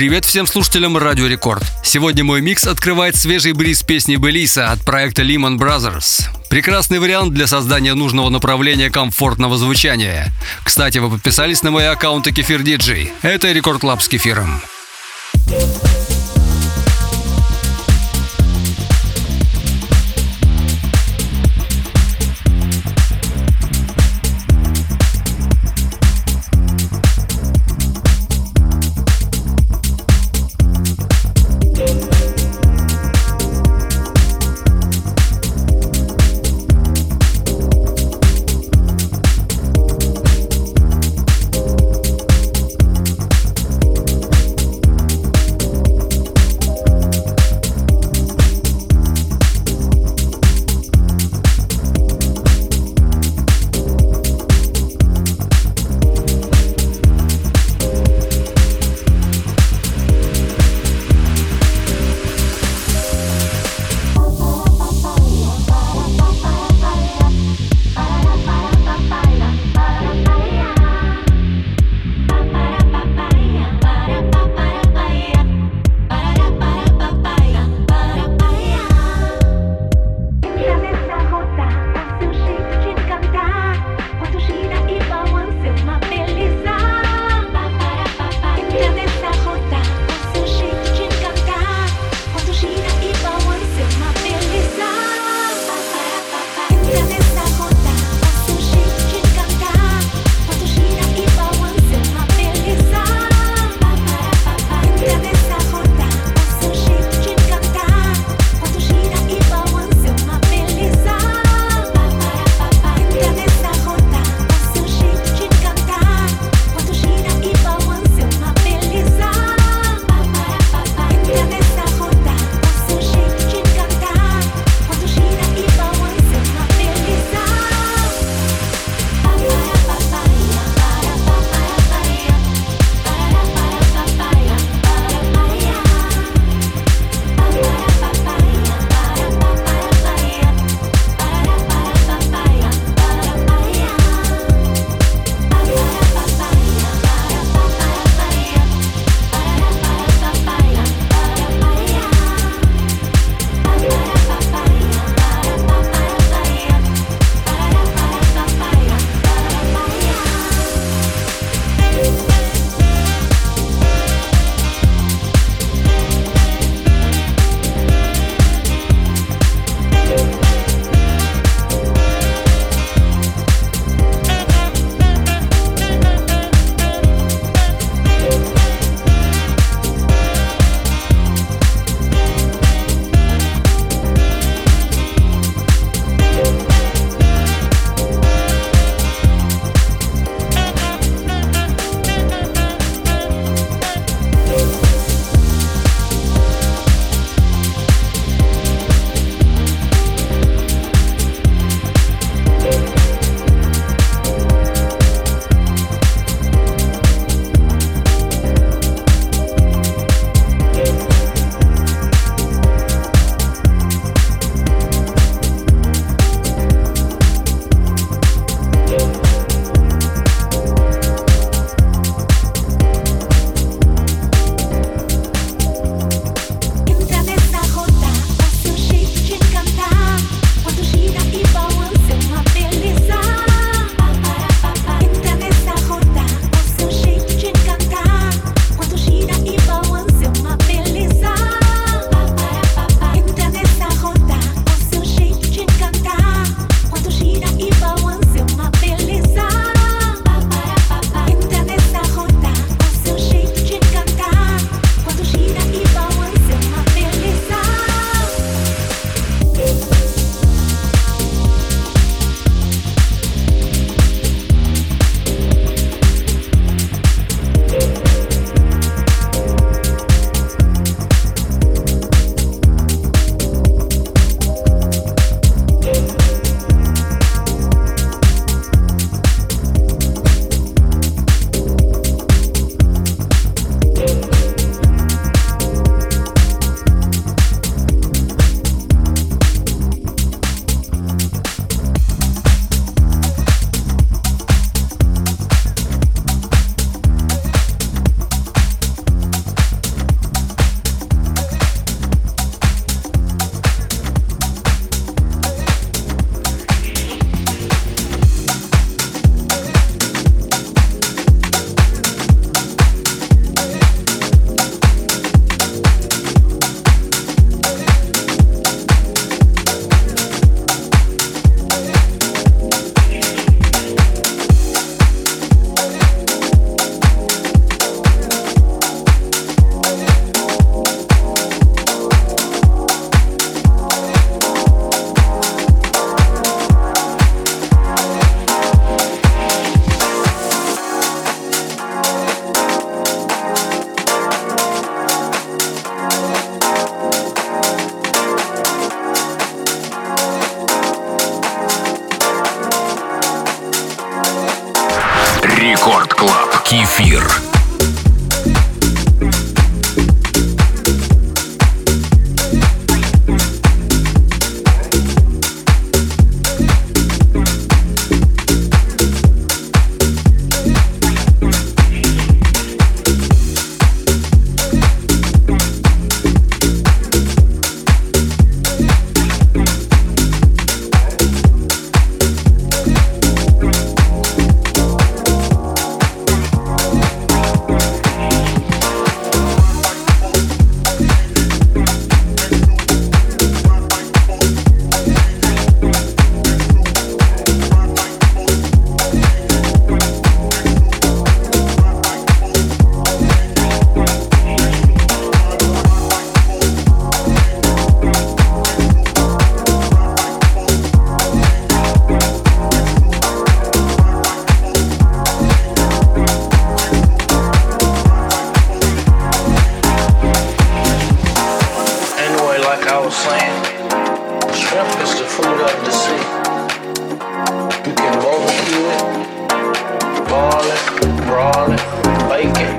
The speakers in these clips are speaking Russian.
Привет всем слушателям Радио Рекорд. Сегодня мой микс открывает свежий бриз песни Белиса от проекта Lehman Brothers. Прекрасный вариант для создания нужного направления комфортного звучания. Кстати, вы подписались на мои аккаунты Кефир Диджей. Это Рекорд Клаб с Кефиром.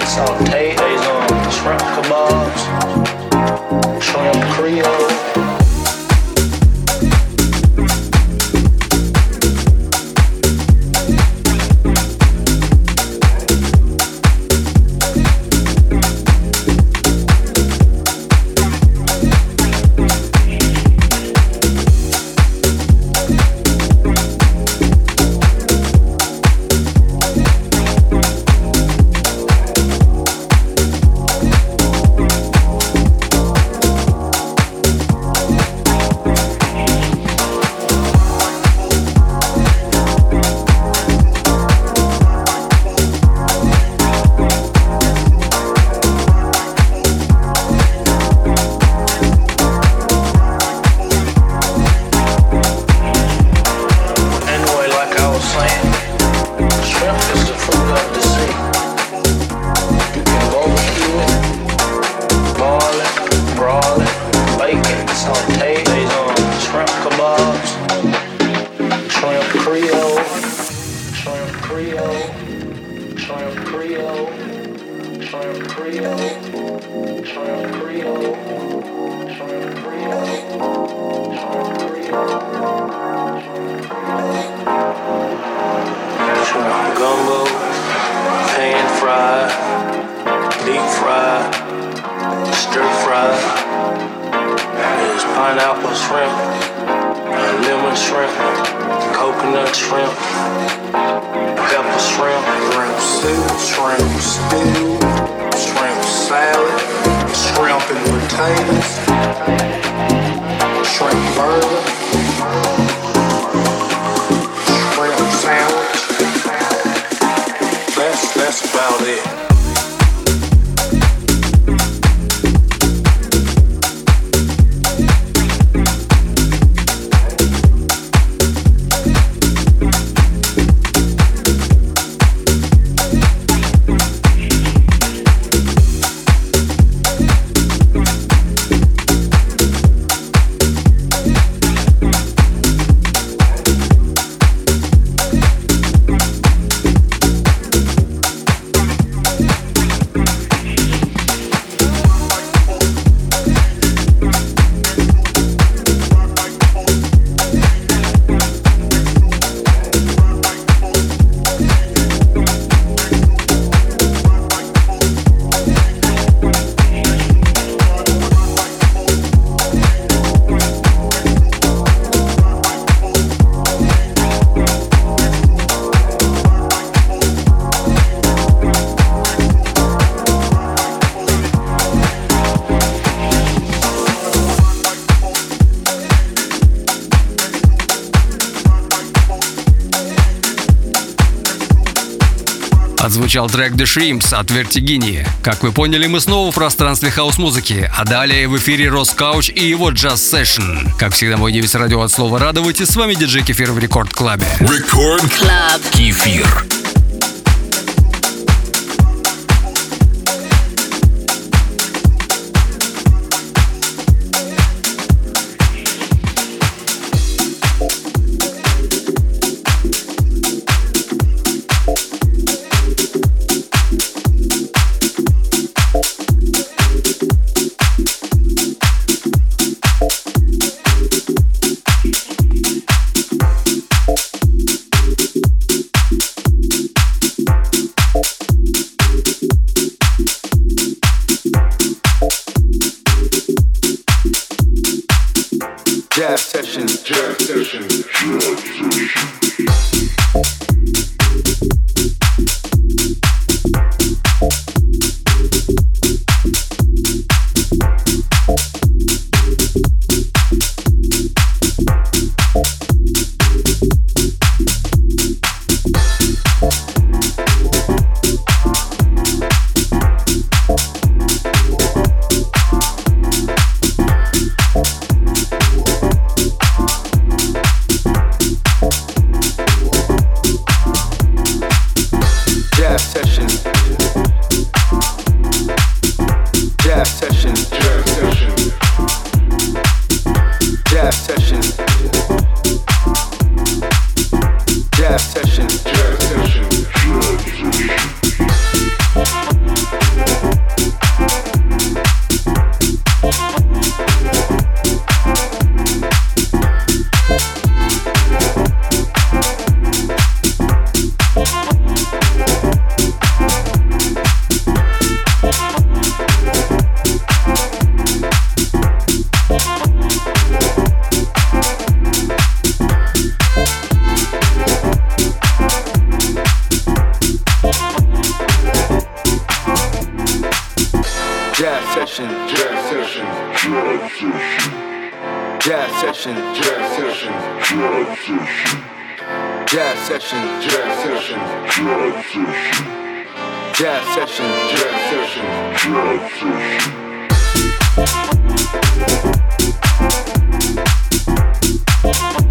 saute it. There's um, shrimp kebabs, shrimp creole. about it. Отзвучал трек The Shrimps от Vertigini. Как вы поняли, мы снова в пространстве хаус-музыки, а далее в эфире Рос Кауч и его Jazz Session. Как всегда, мой девиз радио от слова радовать, и с вами диджей Кефир в Рекорд Клабе. Рекорд Клаб. Кефир. Jazz session. Jazz session. Jazz session. Jazz session. Jazz session. Jazz session.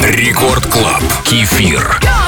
Рекорд Клаб. Кефир. Go!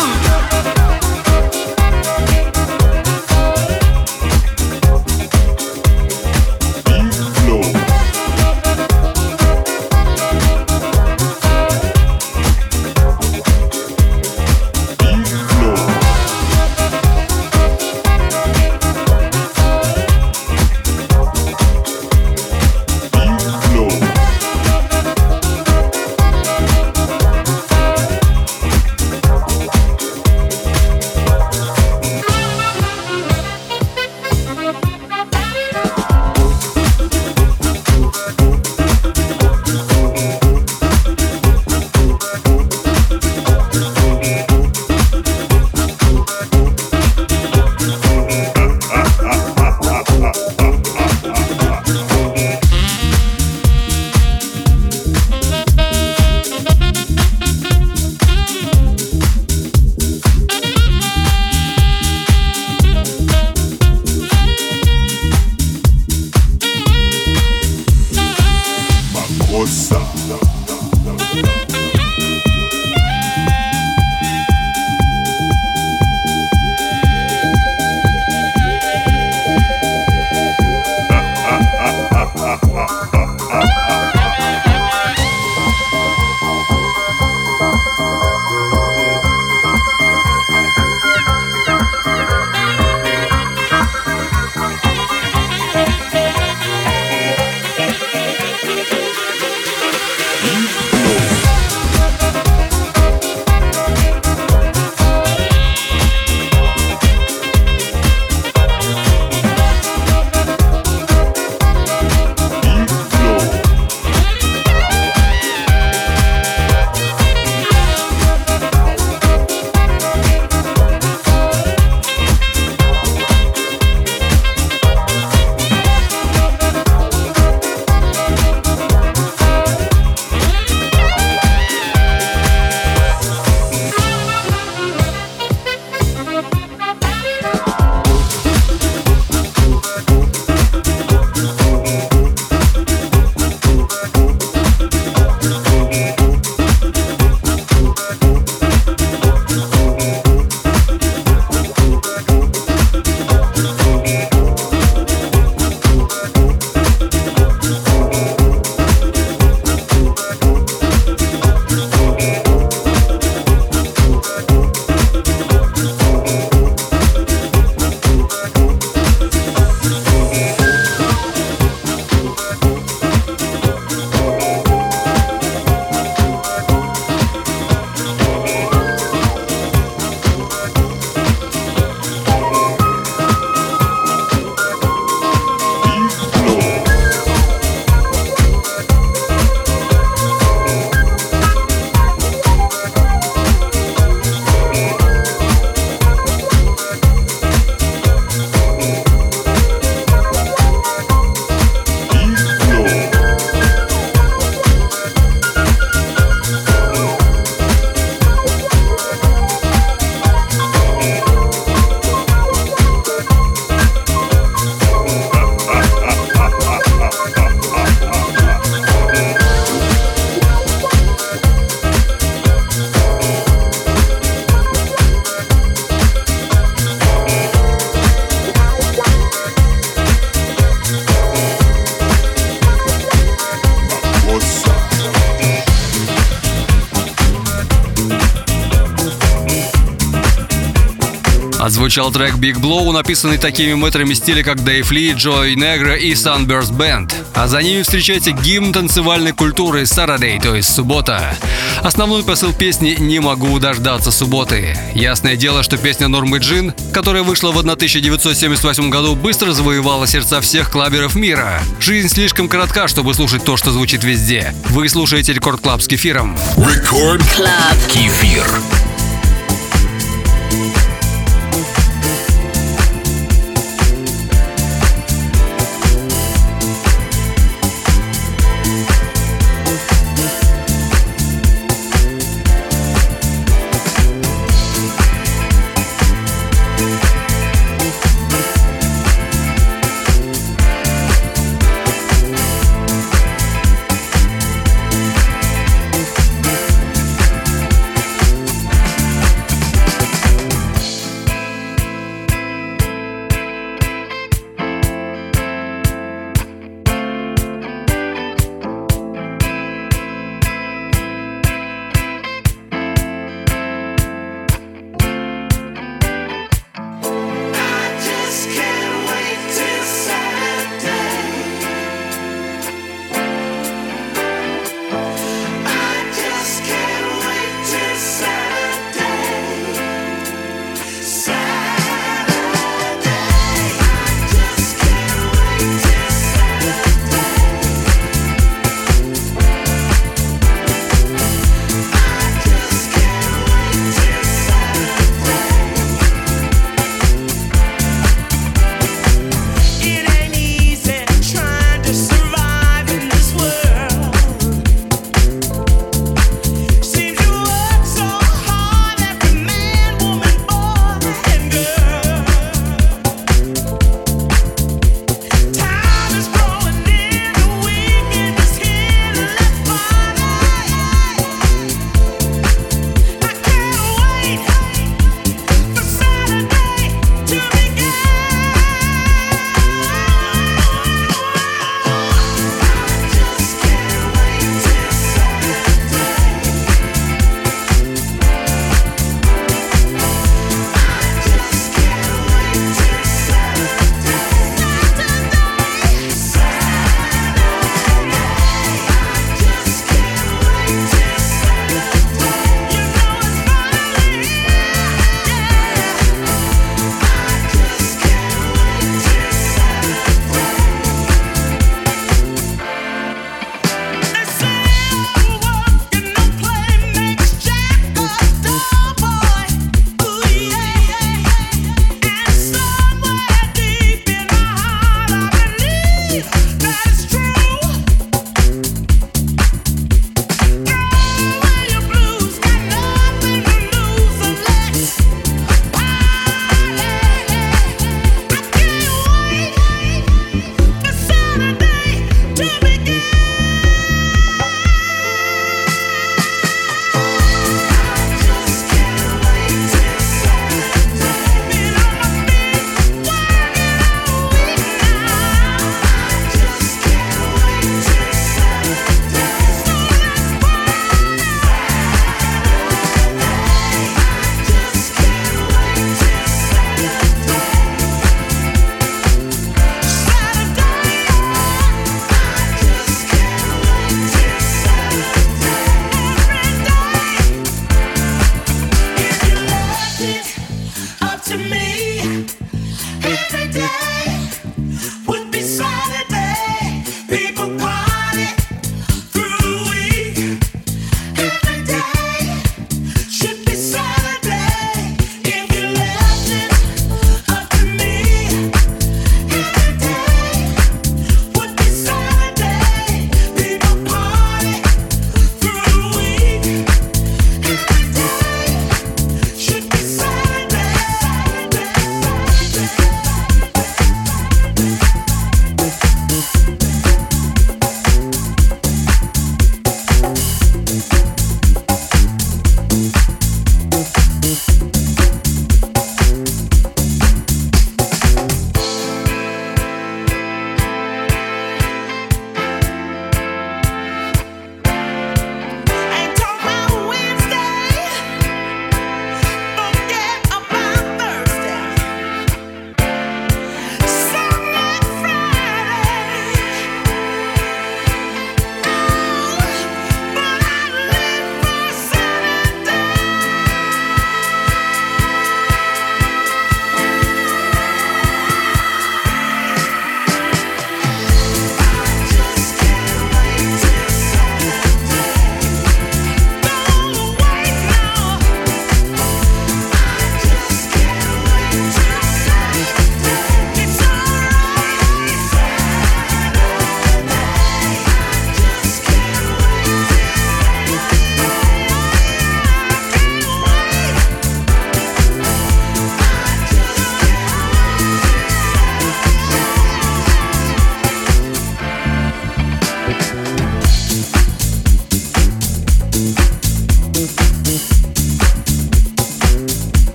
Отзвучал трек Big Blow, написанный такими мэтрами стиля, как Дэйв Ли, Джой Негро и Sunburst Band. А за ними встречайте гимн танцевальной культуры Saturday, то есть суббота. Основной посыл песни «Не могу дождаться субботы». Ясное дело, что песня Нормы Джин, которая вышла в 1978 году, быстро завоевала сердца всех клаберов мира. Жизнь слишком коротка, чтобы слушать то, что звучит везде. Вы слушаете Рекорд Клаб с кефиром. Рекорд Клаб. Кефир.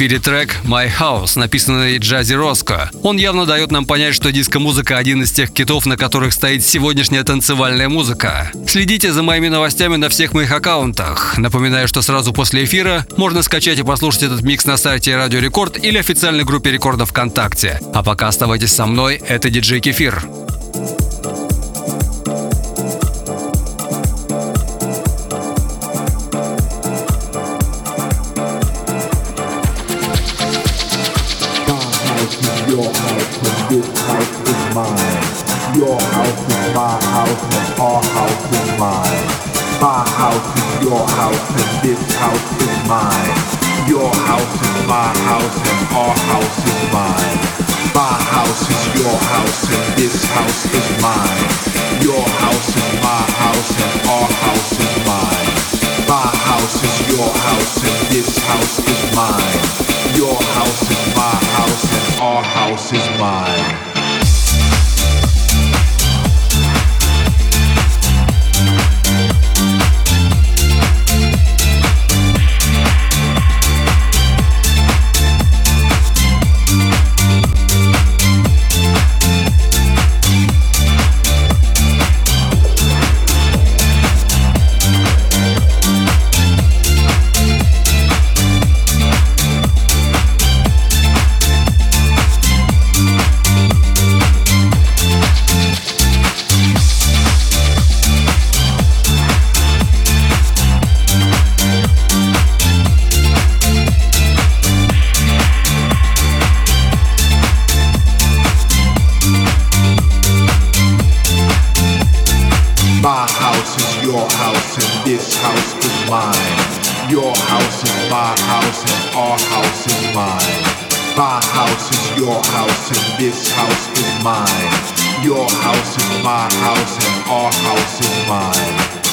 Эфире трек «My House», написанный Джази Роско. Он явно дает нам понять, что диско-музыка – один из тех китов, на которых стоит сегодняшняя танцевальная музыка. Следите за моими новостями на всех моих аккаунтах. Напоминаю, что сразу после эфира можно скачать и послушать этот микс на сайте Радио Рекорд или официальной группе рекордов ВКонтакте. А пока оставайтесь со мной, это диджей Кефир. Your house and this house is mine. Your house is my house and our house is mine. My house is your house and this house is mine. Your house is my house and our house is mine. My house is your house and this house is mine. Your house is my house and our house is mine. Your house and this house is mine. Your house is my house and our house is mine.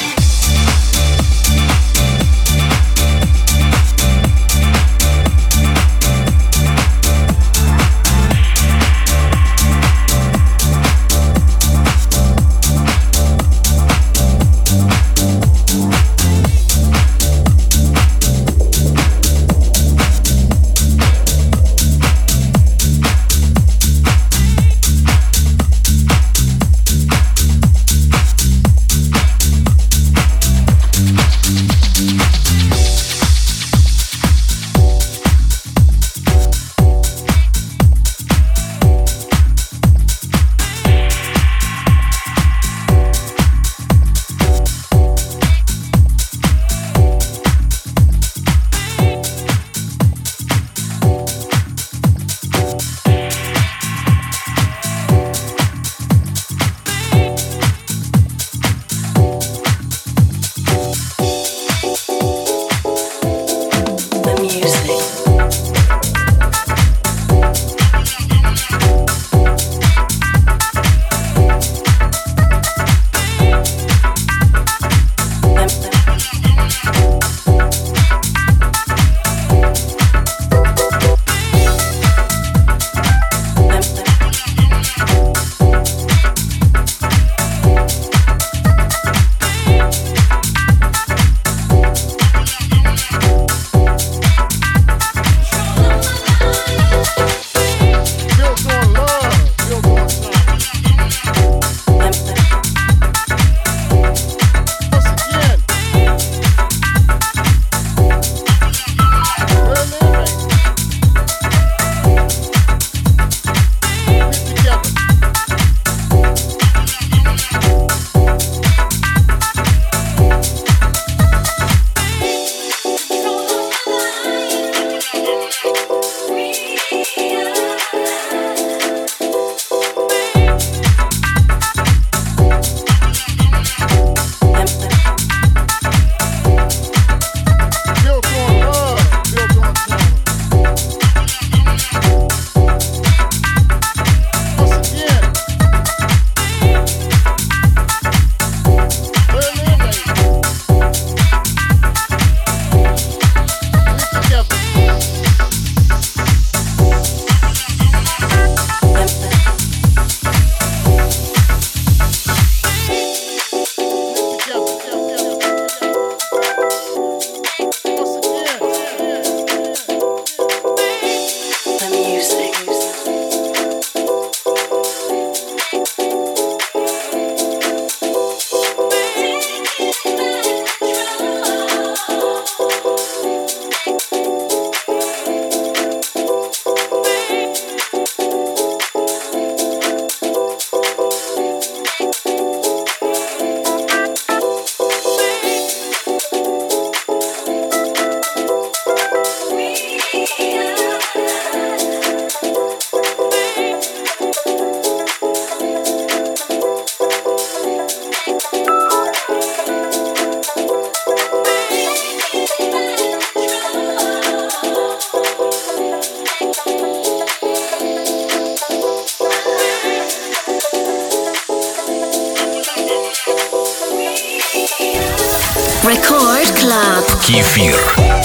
Record Club. Кефир.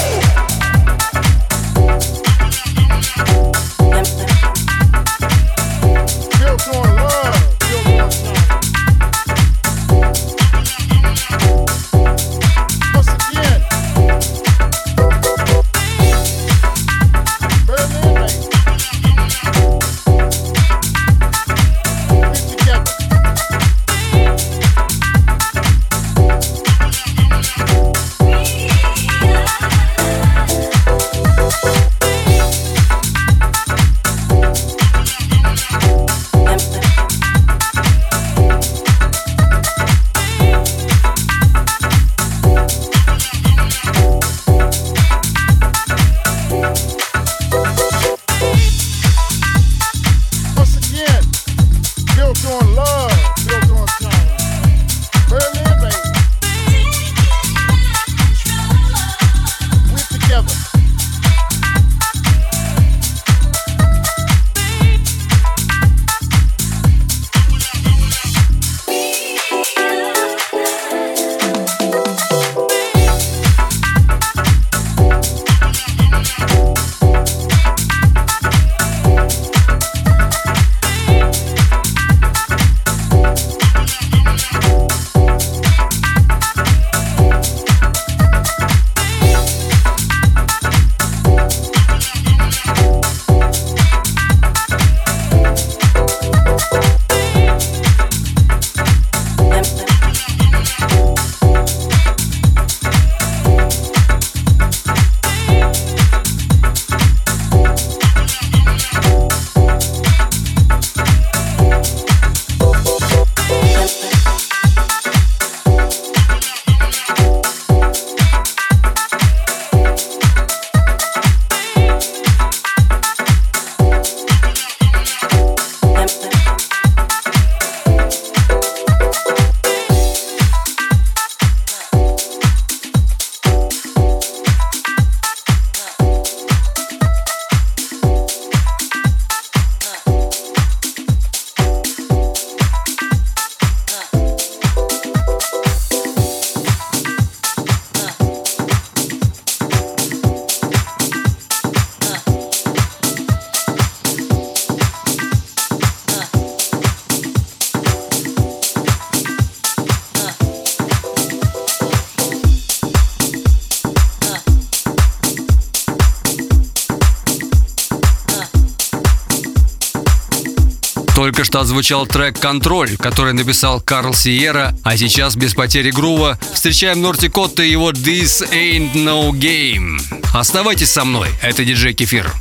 Что отзвучал трек «Контроль», который написал Карл Сиера, а сейчас без потери грува встречаем Норти Котта и его «This Ain't No Game». Оставайтесь со мной, это диджей Кефир.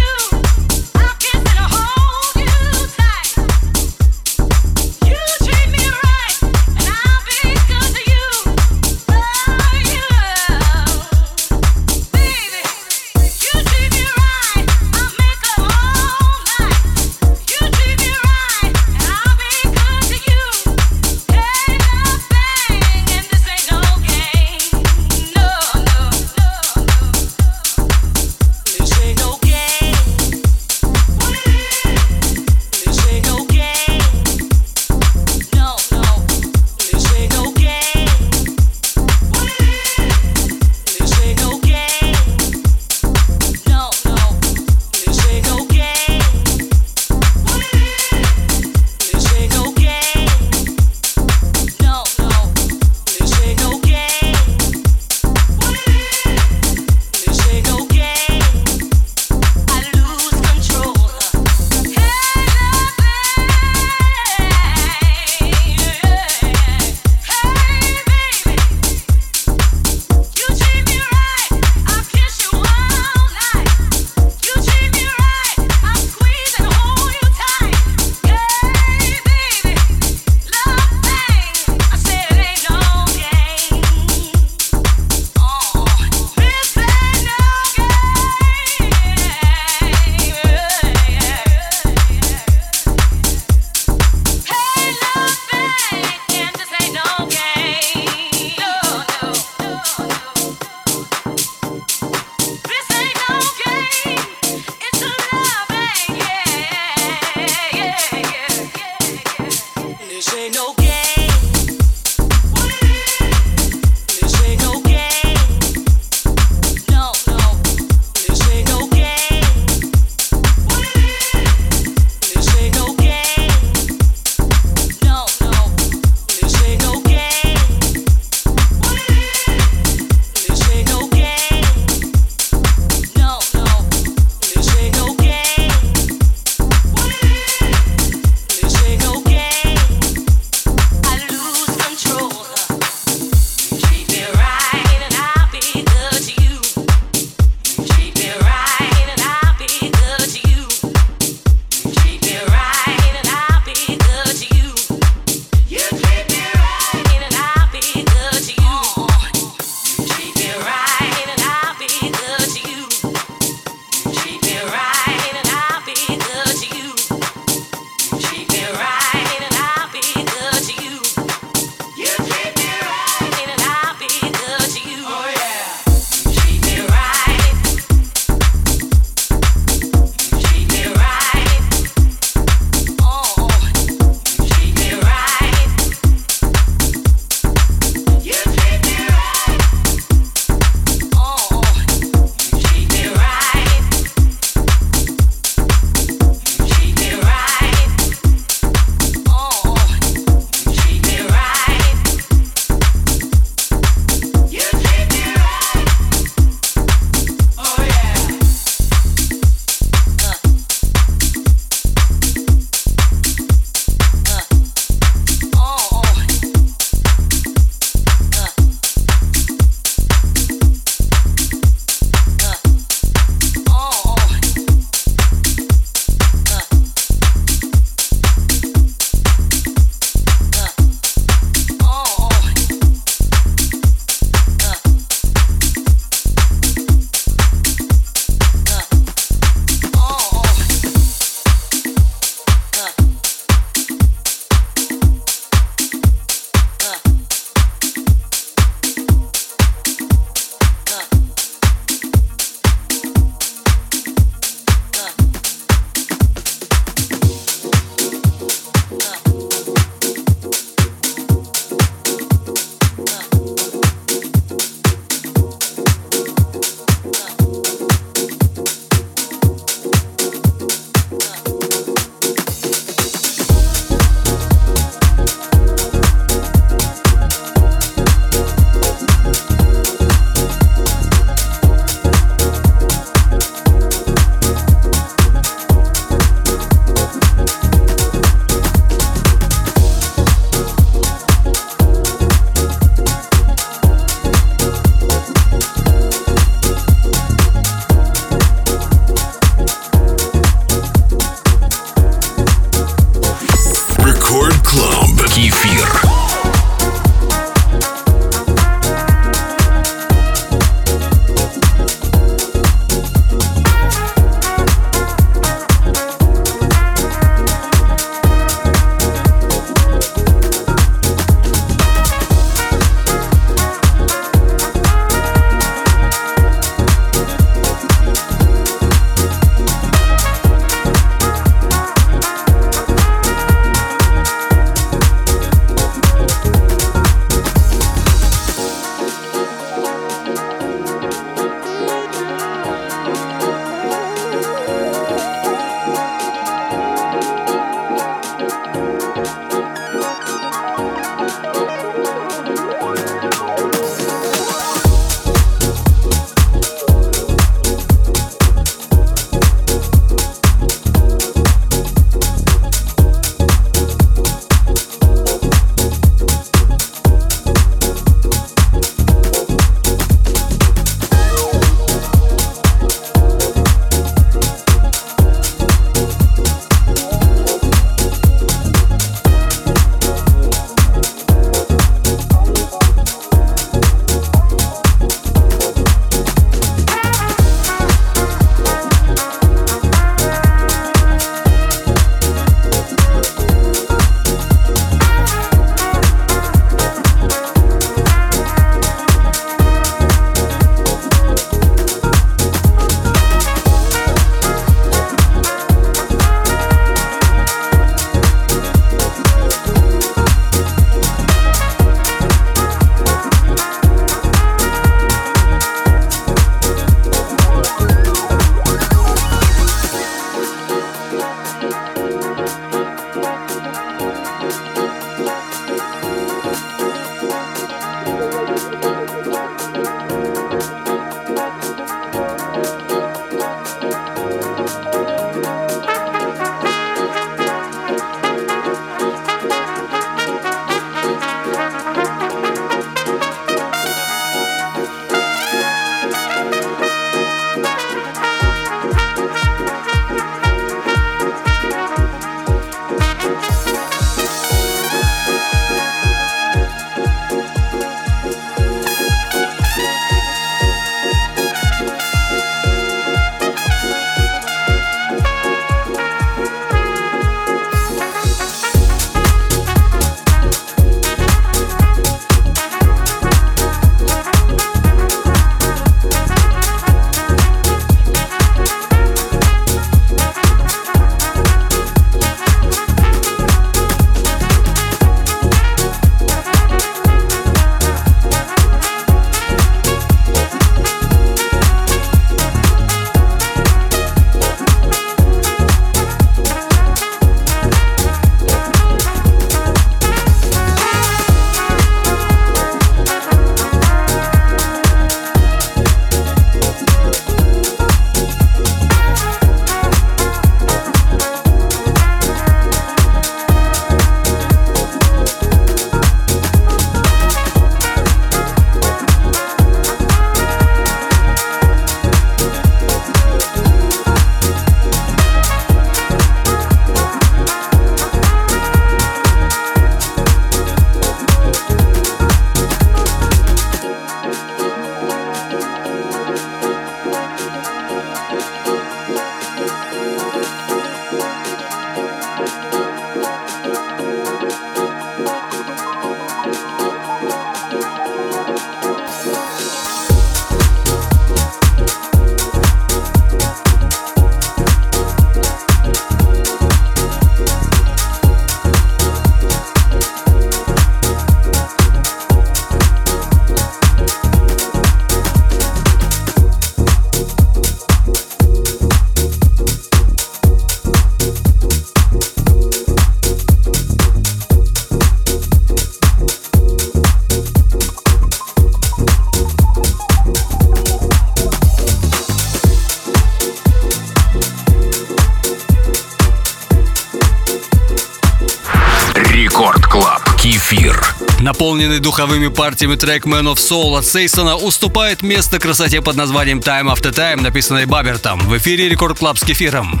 Наполненный духовыми партиями трек Man of Soul от Сейсона уступает место красоте под названием Time After Time, написанной Бабертом, в эфире Рекорд Клаб с кефиром.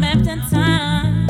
time after time.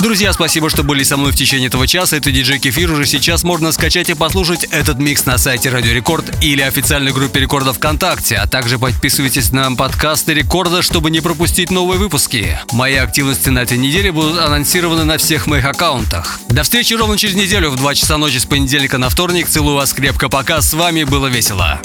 Друзья, спасибо, что были со мной в течение этого часа. Это диджей Кефир. Уже сейчас можно скачать и послушать этот микс на сайте Радио Рекорд или официальной группе Рекорда ВКонтакте. А также подписывайтесь на подкасты Рекорда, чтобы не пропустить новые выпуски. Мои активности на этой неделе будут анонсированы на всех моих аккаунтах. До встречи ровно через неделю в 2 часа ночи с понедельника на вторник. Целую вас крепко. Пока. С вами было весело.